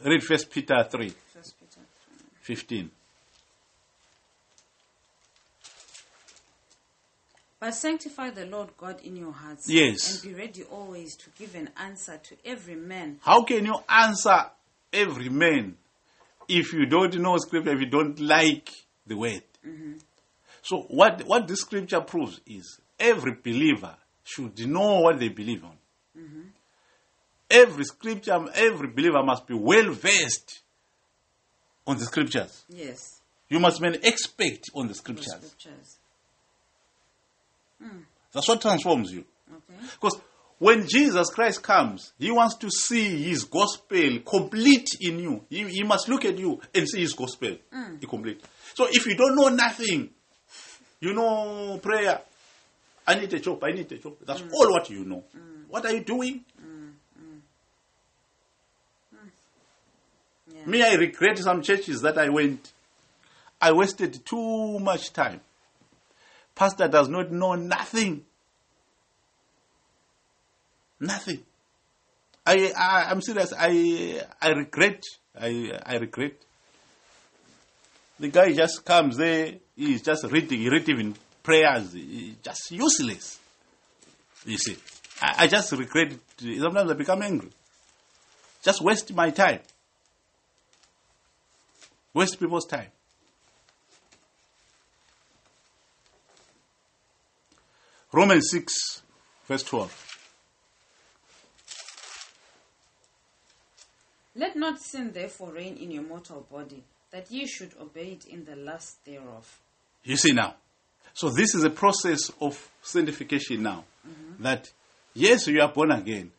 Read First Peter 3, First Peter. 3. 15. But sanctify the Lord God in your hearts. Yes. And be ready always to give an answer to every man. How can you answer every man if you don't know scripture, if you don't like the word? So what, what this scripture proves is every believer should know what they believe on. Mm-hmm. Every scripture, every believer must be well versed on the scriptures. Yes. You must be an expert on the The scriptures. scriptures. That's what transforms you. Okay. Because when Jesus Christ comes, he wants to see his gospel complete in you. He, he must look at you and see his gospel hmm. complete. So if you don't know nothing, you know prayer, I need a job, I need a job. That's mm. all what you know. Mm. What are you doing? Mm. Yeah. Me, I regret some churches that I went. I wasted too much time. Pastor does not know nothing. Nothing. I, I I'm serious. I I regret. I I regret. The guy just comes there. He's just reading. He read even prayers. He- just useless. You see, I, I just regret. it. Sometimes I become angry. Just waste my time. Waste people's time. Romans 6, verse 12. Let not sin therefore reign in your mortal body, that ye should obey it in the lust thereof. You see now. So this is a process of sanctification now. Mm-hmm. That yes, you are born again,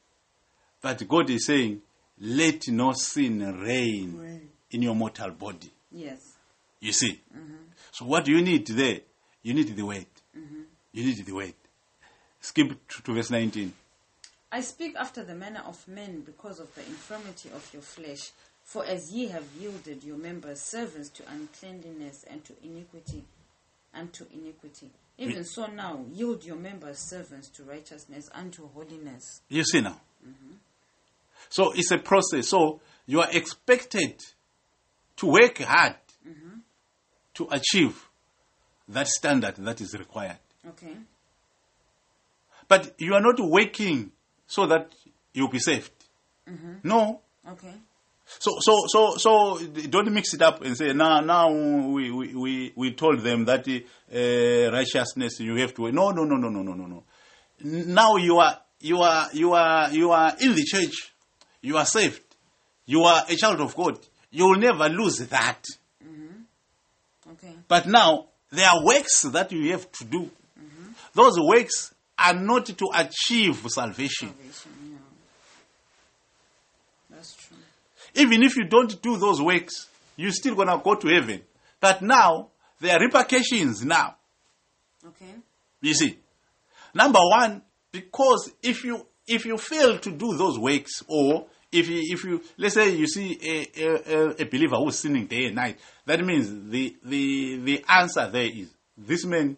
but God is saying, let no sin reign in your mortal body. Yes. You see. Mm-hmm. So what do you need there? You need the word. Mm-hmm. You need the word. Skip to, to verse 19. I speak after the manner of men because of the infirmity of your flesh. For as ye have yielded your members servants to uncleanness and to iniquity, and to iniquity, even so now yield your members servants to righteousness and to holiness. You see now. Mm-hmm. So it's a process. So you are expected to work hard mm-hmm. to achieve that standard that is required. Okay. But you are not working so that you'll be saved. Mm-hmm. No. Okay. So, so, so, so, don't mix it up and say, now, now we, we, we, we told them that uh, righteousness you have to. No, no, no, no, no, no, no, no. Now you are, you are, you are, you are in the church. You are saved. You are a child of God. You will never lose that. Okay. But now there are works that you have to do. Those works are not to achieve salvation. Salvation, yeah. That's true. Even if you don't do those works, you're still gonna go to heaven. But now there are repercussions now. Okay. You see, number one, because if you if you fail to do those works, or if you, if you let's say you see a, a, a- believer who's sinning day and night, that means the the the answer there is this man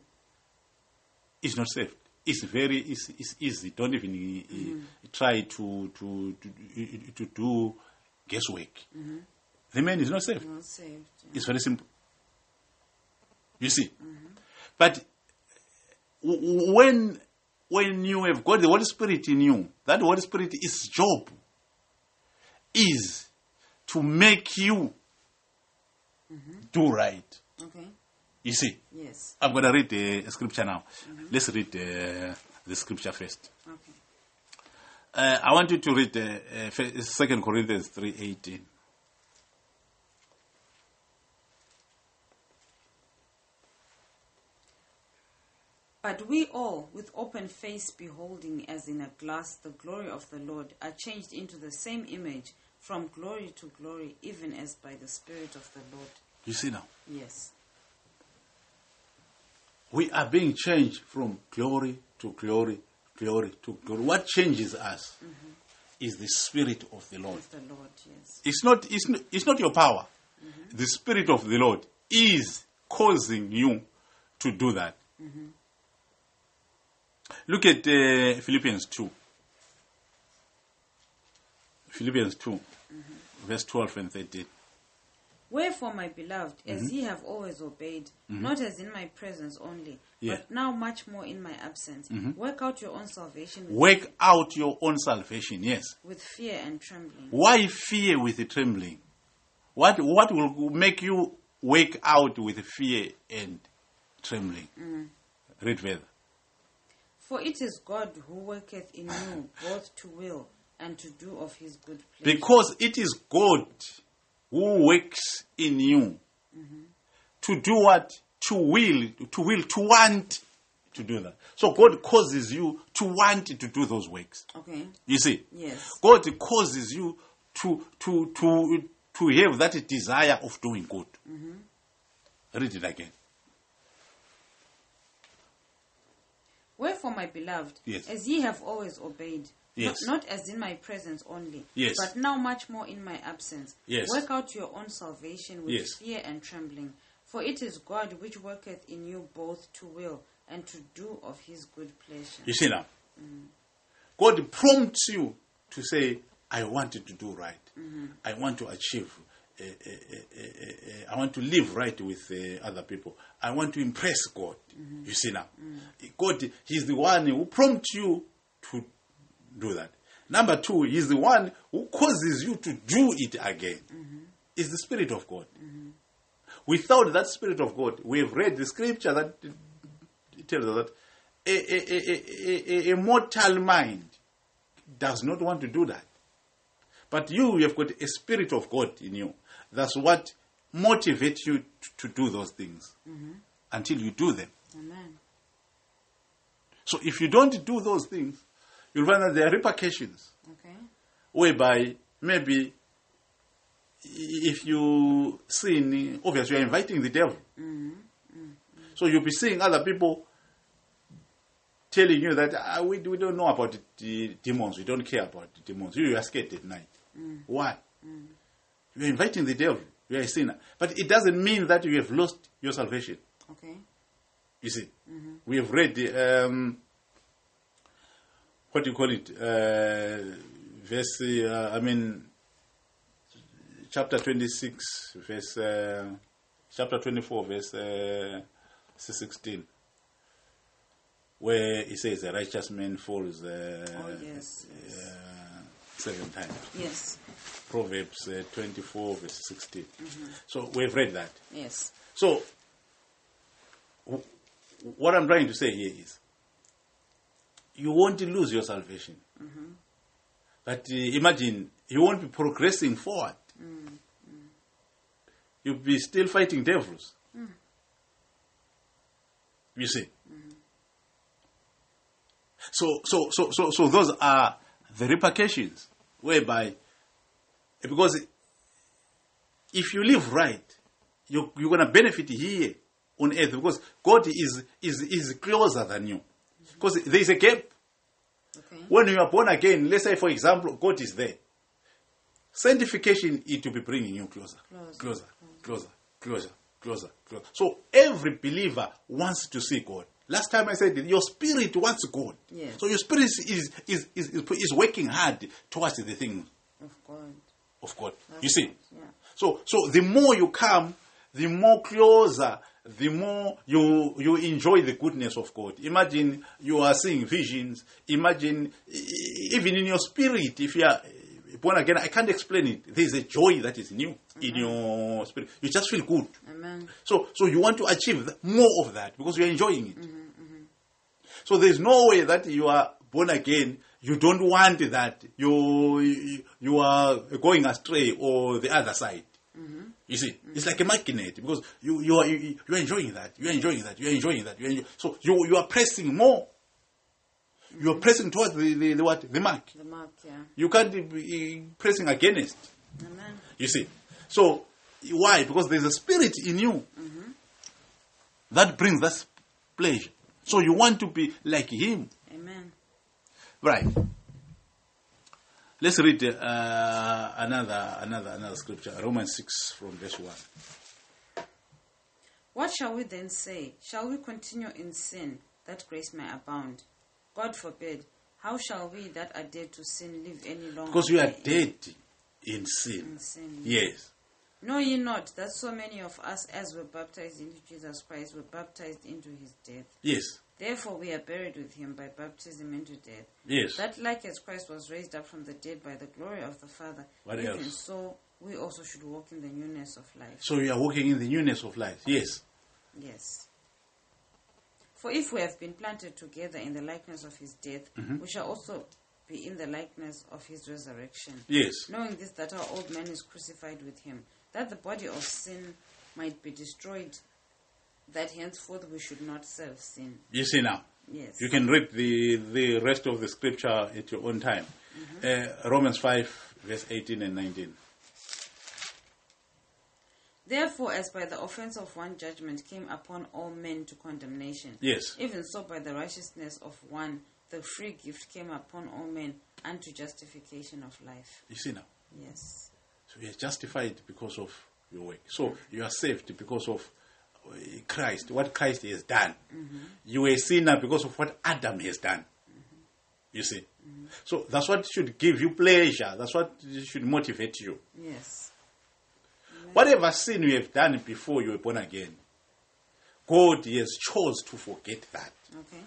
is not saved. It's very it's, it's easy. Don't even uh, try to to to, to do guesswork. Mm-hmm. The man is not saved. Not saved. yeah. It's very simple. You see, mm-hmm. but w- w- when when you have got the Holy Spirit in you, that Holy Spirit is job is to make you mm-hmm. do right. Okay. You see, Yes. I'm going to read the scripture now. Let's read uh, the scripture first. Okay. Uh, I want you to read uh, uh, Second Corinthians three eighteen. But we all, with open face beholding as in a glass the glory of the Lord, are changed into the same image from glory to glory, even as by the Spirit of the Lord. You see now, Yes. we are being changed from glory to glory, glory to God. What changes us is the Spirit of the Lord. Of the Lord, yes. It's not, it's not, it's not your power. Mm-hmm. The Spirit of the Lord is causing you to do that. Mm-hmm. Look at uh, Philippians 2. Philippians 2, mm-hmm. verse 12 and 13. Wherefore, my beloved, as mhm. ye have always obeyed, mhm. not as in my presence only, Yeah. but now much more in my absence, mhm. work out your own salvation Work out your own salvation, yes. with fear and trembling. Why fear with the trembling? What, what will make you work out with fear and trembling? Mm. Read further. For it is God who worketh in you both to will and to do of his good pleasure. Because it is God who works in you to do what? To will, to will, to want to do that. So God causes you to want to do those works. okay. You see? Yes. God causes you to to to to have that desire of doing good. Mm-hmm. Read it again. Wherefore, my beloved, Yes. as ye have always obeyed, Yes. not, not as in my presence only, Yes. but now much more in my absence, Yes. work out your own salvation with Yes. fear and trembling. For it is God which worketh in you both to will and to do of his good pleasure. You see now? God prompts you to say, I want to do right. I want to achieve. uh, uh, uh, I want to live right with uh, other people. I want to impress God. You see now? God, He's the one who prompts you to do that. Number two, He's the one who causes you to do it again. Mm-hmm. It's the Spirit of God. Mm-hmm. Without that Spirit of God, we have read the scripture that tells us that a, a, a, a, mortal mind does not want to do that. But you, you have got a spirit of God in you. That's what motivates you to, to do those things mm-hmm. until you do them. Amen. So if you don't do those things, you'll find that there are repercussions Okay. whereby maybe if you sin, obviously you're inviting the devil. So you'll be seeing other people telling you that ah, we, we don't know about the demons, we don't care about the demons. You are scared at night. Why? You're inviting the devil. You are a sinner. But it doesn't mean that you have lost your salvation. Okay. You see, we have read the, um, what do you call it? Uh, verse, uh, I mean, chapter 26, verse, uh, chapter 24, verse uh, 16, where it says a righteous man falls uh, Oh, yes. yes. uh, seven times. Yes. Proverbs uh, 24, verse 16. So we've read that. Yes. So, w- what I'm trying to say here is, you won't lose your salvation. But uh, imagine, you won't be progressing forward. You'll be still fighting devils. You see? So, so, so, so, so those are the repercussions whereby, because if you live right, you're, you're going to benefit here on earth because God is, is, is closer than you. Because there is a gap. Okay. When you are born again, let's say, for example, God is there. Sanctification is to be bringing you closer, Closer. closer, closer, closer, closer, closer. So every believer wants to see God. Last time I said your spirit wants God. Yes. So your spirit is, is, is, is, working hard towards the thing Of God. of God. You see? So, so the more you come, the more closer, the more you you enjoy the goodness of God. Imagine you are seeing visions. Imagine even in your spirit, if you are born again, I can't explain it. There is a joy that is new in your spirit. You just feel good. Amen. So, so you want to achieve more of that because you are enjoying it. Mm-hmm, mm-hmm. So there's no way that you are born again. You don't want that. You you, you are going astray or the other side. Mm-hmm. You see, it's like a magnet because you you are you, you are enjoying that. You are enjoying that. You are enjoying that. You are so you you are pressing more. You are pressing towards the, the, the what the mark. The mark, yeah. You can't be pressing against. Amen. You see. So why? Because there's a spirit in you mm-hmm. that brings that pleasure. So you want to be like him. Amen. Right. Let's read uh, another another another scripture. Romans six from verse one. What shall we then say? Shall we continue in sin that grace may abound? God forbid. How shall we that are dead to sin live any longer? Because we are in- dead in sin. in sin? Yes. Know ye not that so many of us as were baptized into Jesus Christ were baptized into his death? Yes. Therefore we are buried with him by baptism into death. Yes. That like as Christ was raised up from the dead by the glory of the Father, What even else? so we also should walk in the newness of life. So you are walking in the newness of life. Yes. Yes. For if we have been planted together in the likeness of his death, Mm-hmm. we shall also be in the likeness of his resurrection. Yes. Knowing this, that our old man is crucified with him, that the body of sin might be destroyed, that henceforth we should not serve sin. You see now. Yes. You can read the, the rest of the scripture at your own time. Uh, Romans 5, verse 18 and 19. Therefore, as by the offense of one judgment came upon all men to condemnation, Yes. even so by the righteousness of one the free gift came upon all men unto justification of life. You see now. Yes. So you are justified because of your work. So you are saved because of Eh, Christ, what Christ has done. Mm-hmm. You are a sinner because of what Adam has done. You see. Mm-hmm. So that's what should give you pleasure. That's what should motivate you. Yes. Whatever sin you have done before you were born again, God has chose to forget that. Okay.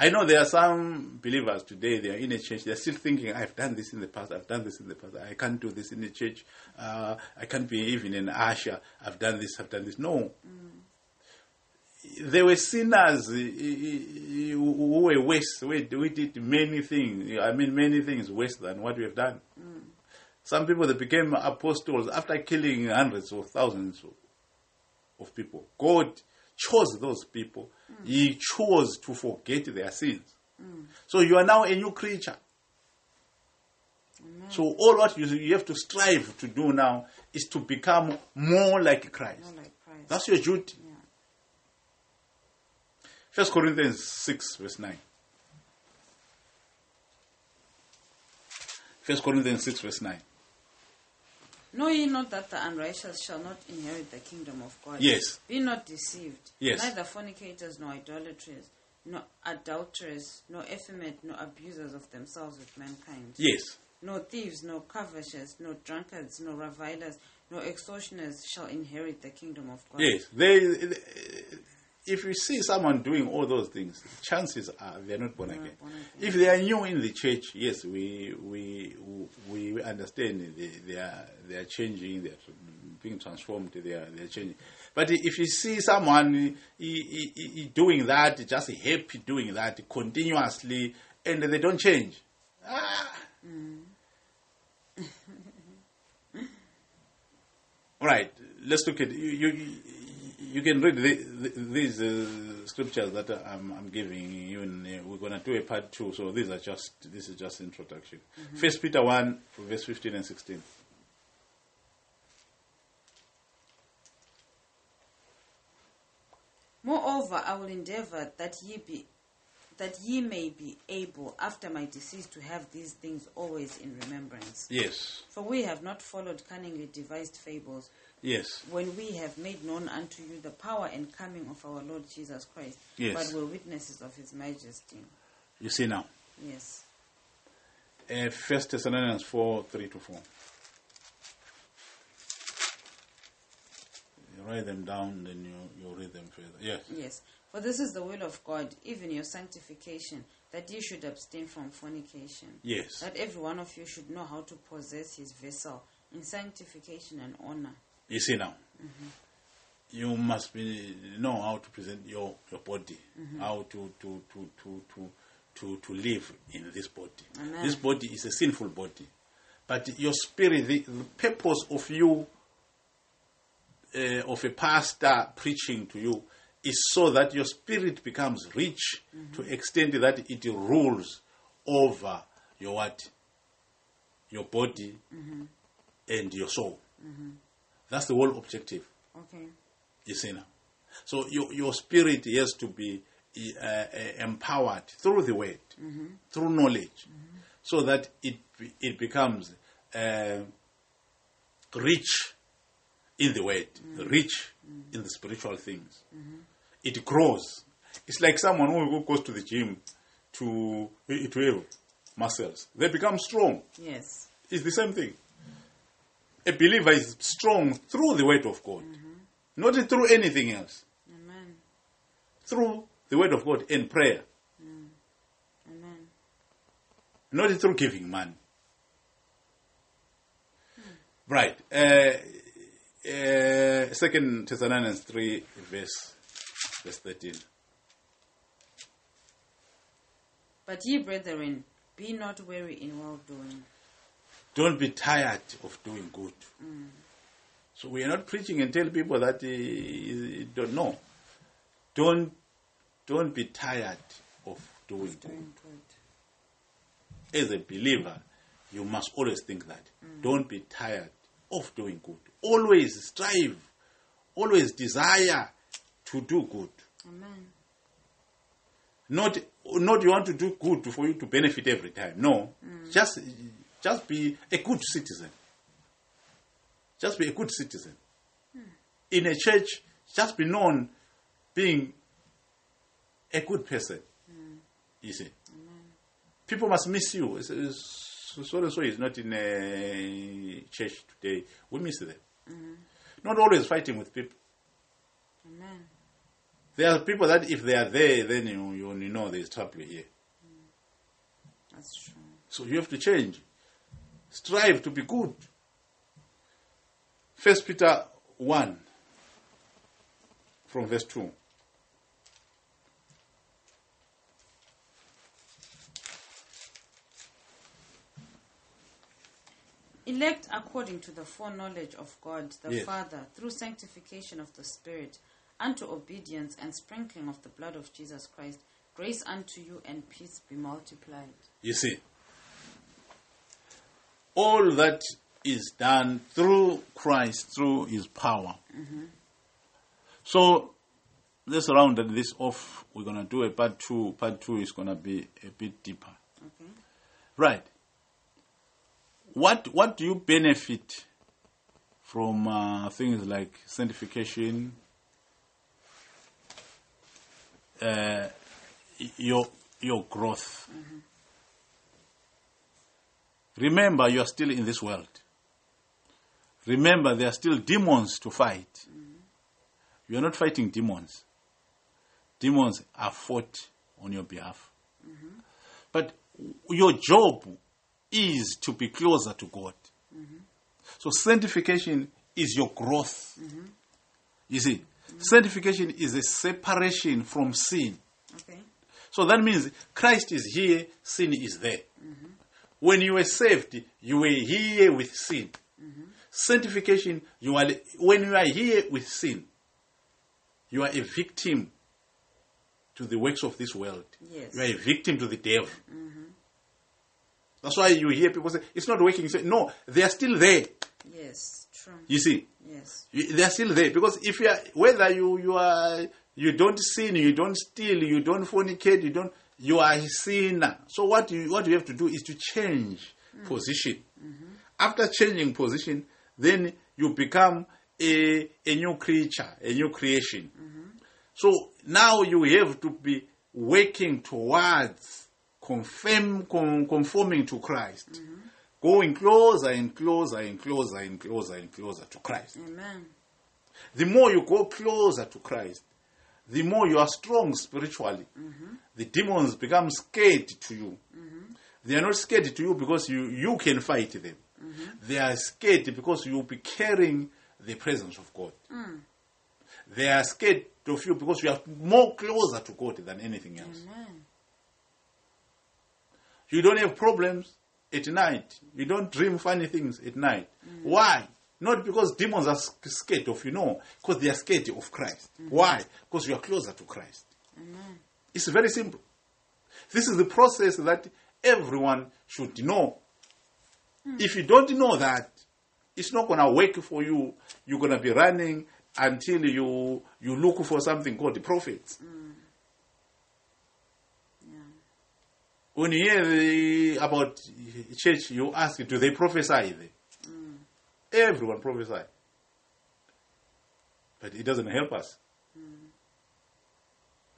I know there are some believers today, they are in a church, they're still thinking, I've done this in the past, I've done this in the past, I can't do this in the church, uh, I can't be even an usher, I've done this, I've done this. No. There were sinners who were worse, we we did many things, I mean, many things worse than what we have done. Some people that became apostles after killing hundreds or thousands of people. God chose those people. He chose to forget their sins. So you are now a new creature. So all what you, you have to strive to do now is to become more like Christ. Not like Christ. That's your duty. yeah. First Corinthians 6 verse 9. First Corinthians 6 verse 9. Know ye not that the unrighteous shall not inherit the kingdom of God? Yes. Be not deceived. Yes. Neither fornicators, nor idolaters, nor adulterers, nor effeminate, nor abusers of themselves with mankind. Yes. No thieves, no covetous, no drunkards, no revilers, no extortioners shall inherit the kingdom of God. Yes, they, if you see someone doing all those things, chances are they are not born They are again. born again. If they are new in the church, yes, we we we understand they, they are they are changing, they are being transformed, they are they are changing. But if you see someone he, he, he- doing that, just happy doing that continuously, and they don't change, ah. Right. Let's look at you. You, you can read the, the, these uh, scriptures that I'm, I'm giving you. And, uh, we're going to do a part two. So these are just this is just introduction. First Peter one, verse fifteen and sixteen. Moreover, I will endeavor that ye be that ye may be able after my decease to have these things always in remembrance. Yes. For we have not followed cunningly devised fables, Yes. when we have made known unto you the power and coming of our Lord Jesus Christ, Yes. but were witnesses of his majesty. You see now. Yes. Uh, First Thessalonians four three to four. You write them down, then you you read them further. Yes. Yes. For this is the will of God, even your sanctification, that you should abstain from fornication. Yes. That every one of you should know how to possess his vessel in sanctification and honor. You see now, you must be know how to present your your body, mm-hmm. how to to to to to to to live in this body. Amen. This body is a sinful body, but your spirit, the, the purpose of you, uh, of a pastor preaching to you, is so that your spirit becomes rich mm-hmm. to extent that it rules over your what, your body, mm-hmm. and your soul. That's the whole objective. Okay. You see now. So your your spirit has to be uh, uh, empowered through the word, through knowledge, so that it it becomes uh, rich in the word, rich in the spiritual things. It grows. It's like someone who goes to the gym to, to have muscles. They become strong. Yes. It's the same thing. A believer is strong through the word of God, not through anything else. Amen. Through the word of God and prayer, Amen. not through giving money. Right. Uh, uh, Second Thessalonians three, verse verse thirteen. But ye, brethren, be not weary in well doing. Don't be tired of doing good. So we are not preaching and tell people that uh, don't know. Don't don't be tired of doing good. Doing good. as a believer, you must always think that. Don't be tired of doing good. Always strive, always desire to do good. Amen. Not, not you want to do good for you to benefit every time. No, just, just be a good citizen. Just be a good citizen. Hmm. In a church, just be known being a good person. Hmm. You see, people must miss you. It's- it's- So and so is not in a church today. We miss them. Mm-hmm. Not always fighting with people. Amen. There are people that if they are there, then you, you, you know there's trouble here. Mm. That's true. So you have to change. Strive to be good. First Peter 1 from verse 2. Elect according to the foreknowledge of God the Yes. Father through sanctification of the Spirit unto obedience and sprinkling of the blood of Jesus Christ. Grace unto you and peace be multiplied. You see, all that is done through Christ, through His power. So let's round this off. We're going to do a part two. Part two is going to be a bit deeper. Okay? Right. What what do you benefit from uh, things like sanctification, uh, your your growth? Remember, you are still in this world. Remember, there are still demons to fight. You are not fighting demons. Demons are fought on your behalf. But your job is to be closer to God. So sanctification is your growth. You see, sanctification is a separation from sin. Okay? So that means Christ is here, sin is there. When you were saved, you were here with sin. Sanctification, you are when you are here with sin, you are a victim to the works of this world. Yes. You are a victim to the devil. Mm-hmm. That's why you hear people say it's not working. You say, no, they are still there. Yes. True. You see, Yes. they are still there because if you are whether you you are you don't sin, you don't steal, you don't fornicate, you don't you are a sinner. So what you what you have to do is to change position. Mm-hmm. After changing position, then you become a a new creature, a new creation. Mm-hmm. So now you have to be working towards confirm, con, conforming to Christ, mm-hmm. going closer and closer and closer and closer and closer to Christ. Amen. The more you go closer to Christ, the more you are strong spiritually. Mm-hmm. The demons become scared to you. Mm-hmm. They are not scared to you because you, you can fight them. Mm-hmm. They are scared because you will be carrying the presence of God. Mm. They are scared of you because you are more closer to God than anything else. Amen. You don't have problems at night. You don't dream funny things at night. Mm. Why? Not because demons are scared of you, no, because they are scared of Christ. Mm-hmm. Why? Because you are closer to Christ. Amen. It's very simple. This is the process that everyone should know. Hmm. If you don't know that, it's not going to work for you. You're going to be running until you you look for something called the prophets. Hmm. Yeah. When you hear the, about church, you ask, do they prophesy? Everyone prophesy. but it doesn't help us.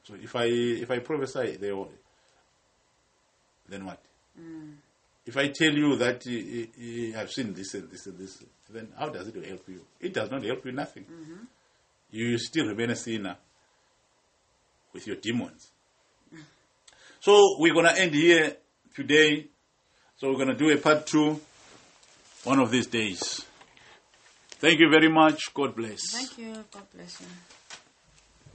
So if I if I prophesy, they will, then what? If I tell you that uh, I've seen this and this and this, then how does it help you? It does not help you nothing. You still remain a sinner with your demons. So we're gonna end here today. So we're gonna do a part two one of these days. Thank you very much. God bless. Thank you. God bless you.